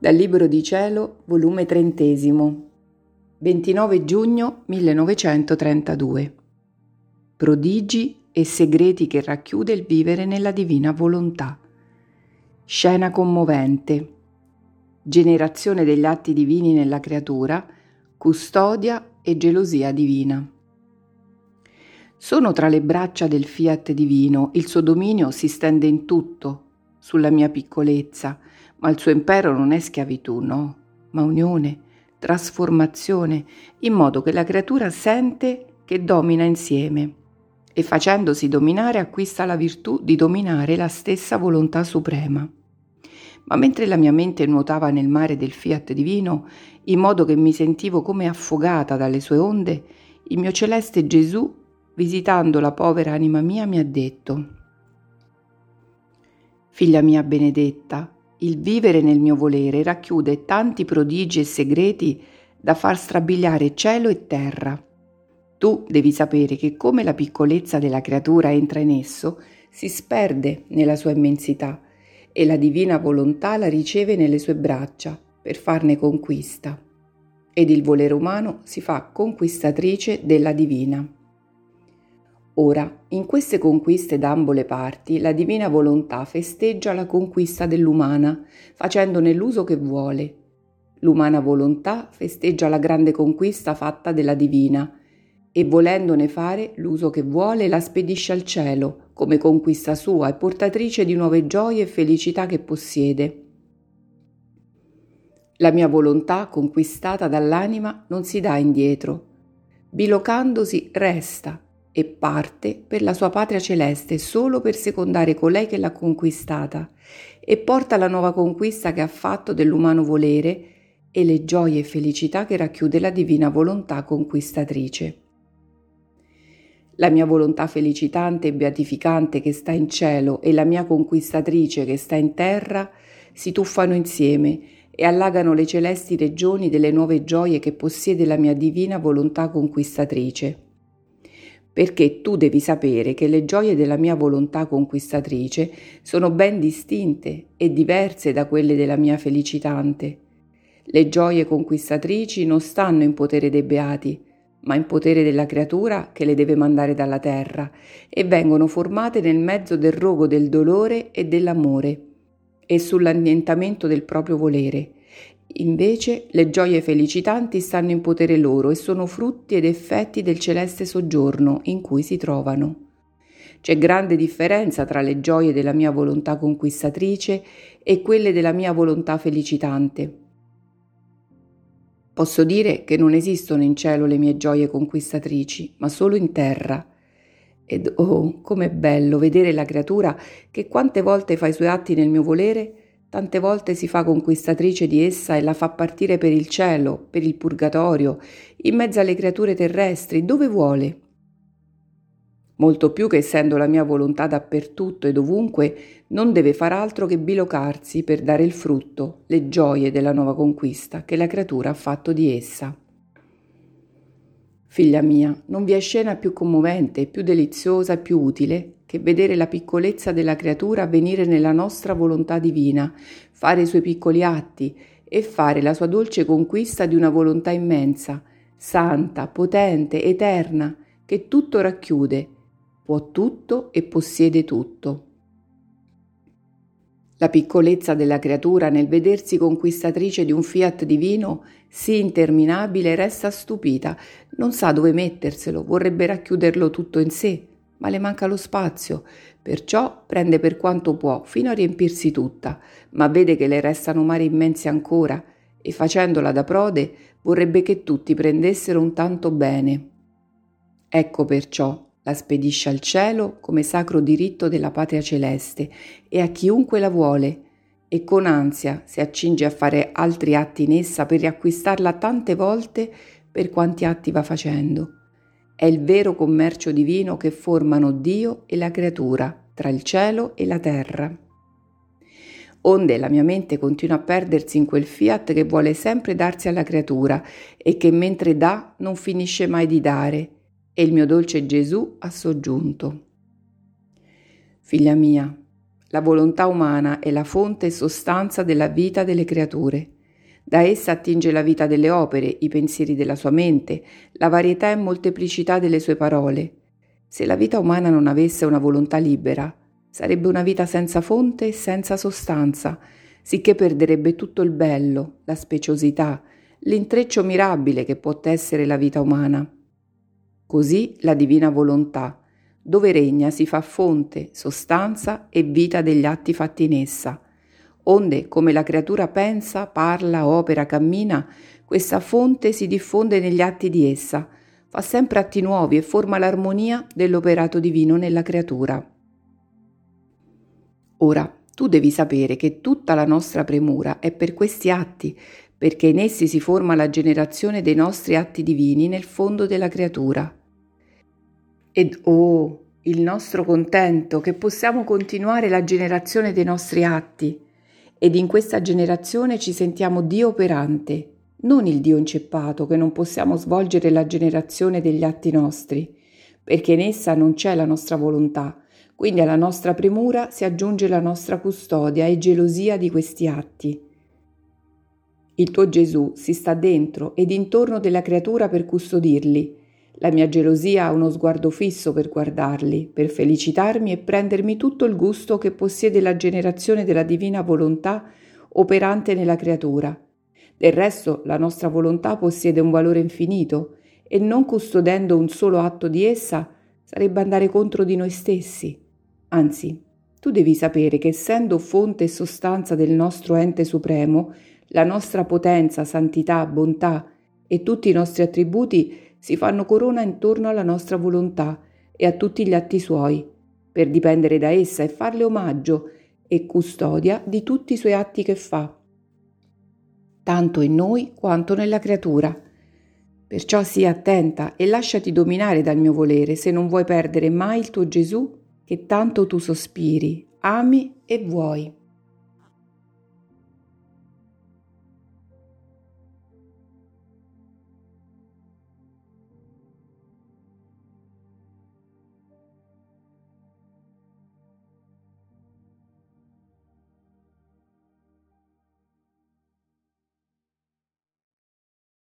Dal Libro di Cielo, volume trentesimo, 29 giugno 1932. Prodigi e segreti che racchiude il vivere nella divina volontà. Scena commovente. Generazione degli atti divini nella creatura, custodia e gelosia divina. Sono tra le braccia del fiat divino, il suo dominio si stende in tutto, sulla mia piccolezza, ma il suo impero non è schiavitù, no, ma unione, trasformazione, in modo che la creatura sente che domina insieme e facendosi dominare acquista la virtù di dominare la stessa volontà suprema. Ma mentre la mia mente nuotava nel mare del fiat divino, in modo che mi sentivo come affogata dalle sue onde, il mio celeste Gesù, visitando la povera anima mia, mi ha detto, Figlia mia benedetta, il vivere nel mio volere racchiude tanti prodigi e segreti da far strabiliare cielo e terra. Tu devi sapere che come la piccolezza della creatura entra in esso, si sperde nella sua immensità e la divina volontà la riceve nelle sue braccia per farne conquista. Ed il volere umano si fa conquistatrice della divina. Ora, in queste conquiste d'ambo le parti, la divina volontà festeggia la conquista dell'umana, facendone l'uso che vuole. L'umana volontà festeggia la grande conquista fatta della divina e volendone fare l'uso che vuole la spedisce al cielo come conquista sua e portatrice di nuove gioie e felicità che possiede. La mia volontà conquistata dall'anima non si dà indietro, bilocandosi resta e parte per la sua patria celeste solo per secondare colei che l'ha conquistata e porta la nuova conquista che ha fatto dell'umano volere e le gioie e felicità che racchiude la divina volontà conquistatrice. La mia volontà felicitante e beatificante che sta in cielo e la mia conquistatrice che sta in terra si tuffano insieme e allagano le celesti regioni delle nuove gioie che possiede la mia divina volontà conquistatrice perché tu devi sapere che le gioie della mia volontà conquistatrice sono ben distinte e diverse da quelle della mia felicitante. Le gioie conquistatrici non stanno in potere dei beati, ma in potere della creatura che le deve mandare dalla terra, e vengono formate nel mezzo del rogo del dolore e dell'amore, e sull'annientamento del proprio volere, Invece le gioie felicitanti stanno in potere loro e sono frutti ed effetti del celeste soggiorno in cui si trovano. C'è grande differenza tra le gioie della mia volontà conquistatrice e quelle della mia volontà felicitante. Posso dire che non esistono in cielo le mie gioie conquistatrici, ma solo in terra. Ed oh, com'è bello vedere la creatura che quante volte fa i suoi atti nel mio volere Tante volte si fa conquistatrice di essa e la fa partire per il cielo, per il purgatorio, in mezzo alle creature terrestri, dove vuole. Molto più che essendo la mia volontà dappertutto e dovunque, non deve far altro che bilocarsi per dare il frutto, le gioie della nuova conquista che la creatura ha fatto di essa. Figlia mia, non vi è scena più commovente, più deliziosa più utile che vedere la piccolezza della creatura avvenire nella nostra volontà divina, fare i suoi piccoli atti e fare la sua dolce conquista di una volontà immensa, santa, potente, eterna, che tutto racchiude, può tutto e possiede tutto. La piccolezza della creatura nel vedersi conquistatrice di un fiat divino sì interminabile resta stupita, non sa dove metterselo, vorrebbe racchiuderlo tutto in sé, ma le manca lo spazio, perciò prende per quanto può fino a riempirsi tutta, ma vede che le restano mari immensi ancora e facendola da prode vorrebbe che tutti prendessero un tanto bene. Ecco perciò la spedisce al cielo come sacro diritto della patria celeste e a chiunque la vuole, e con ansia si accinge a fare altri atti in essa per riacquistarla tante volte per quanti atti va facendo è il vero commercio divino che formano Dio e la creatura, tra il cielo e la terra. Onde la mia mente continua a perdersi in quel fiat che vuole sempre darsi alla creatura e che mentre dà non finisce mai di dare, e il mio dolce Gesù ha soggiunto. Figlia mia, La volontà umana è la fonte e sostanza della vita delle creature. Da essa attinge la vita delle opere, i pensieri della sua mente, la varietà e molteplicità delle sue parole. Se la vita umana non avesse una volontà libera, sarebbe una vita senza fonte e senza sostanza, sicché perderebbe tutto il bello, la speciosità, l'intreccio mirabile che può essere la vita umana. Così la divina volontà, dove regna si fa fonte, sostanza e vita degli atti fatti in essa. Onde, come la creatura pensa, parla, opera, cammina, questa fonte si diffonde negli atti di essa, fa sempre atti nuovi e forma l'armonia dell'operato divino nella creatura. Ora, tu devi sapere che tutta la nostra premura è per questi atti, perché in essi si forma la generazione dei nostri atti divini nel fondo della creatura. Ed oh, il nostro contento che possiamo continuare la generazione dei nostri atti ed in questa generazione ci sentiamo Dio operante, non il Dio inceppato che non possiamo svolgere la generazione degli atti nostri, perché in essa non c'è la nostra volontà, quindi alla nostra premura si aggiunge la nostra custodia e gelosia di questi atti. Il tuo Gesù si sta dentro ed intorno della creatura per custodirli, la mia gelosia ha uno sguardo fisso per guardarli, per felicitarmi e prendermi tutto il gusto che possiede la generazione della divina volontà operante nella creatura. Del resto la nostra volontà possiede un valore infinito e non custodendo un solo atto di essa sarebbe andare contro di noi stessi. Anzi, tu devi sapere che essendo fonte e sostanza del nostro ente supremo, la nostra potenza, santità, bontà e tutti i nostri attributi si fanno corona intorno alla nostra volontà e a tutti gli atti suoi, per dipendere da essa e farle omaggio e custodia di tutti i suoi atti che fa, tanto in noi quanto nella creatura. Perciò sii attenta e lasciati dominare dal mio volere se non vuoi perdere mai il tuo Gesù che tanto tu sospiri, ami e vuoi.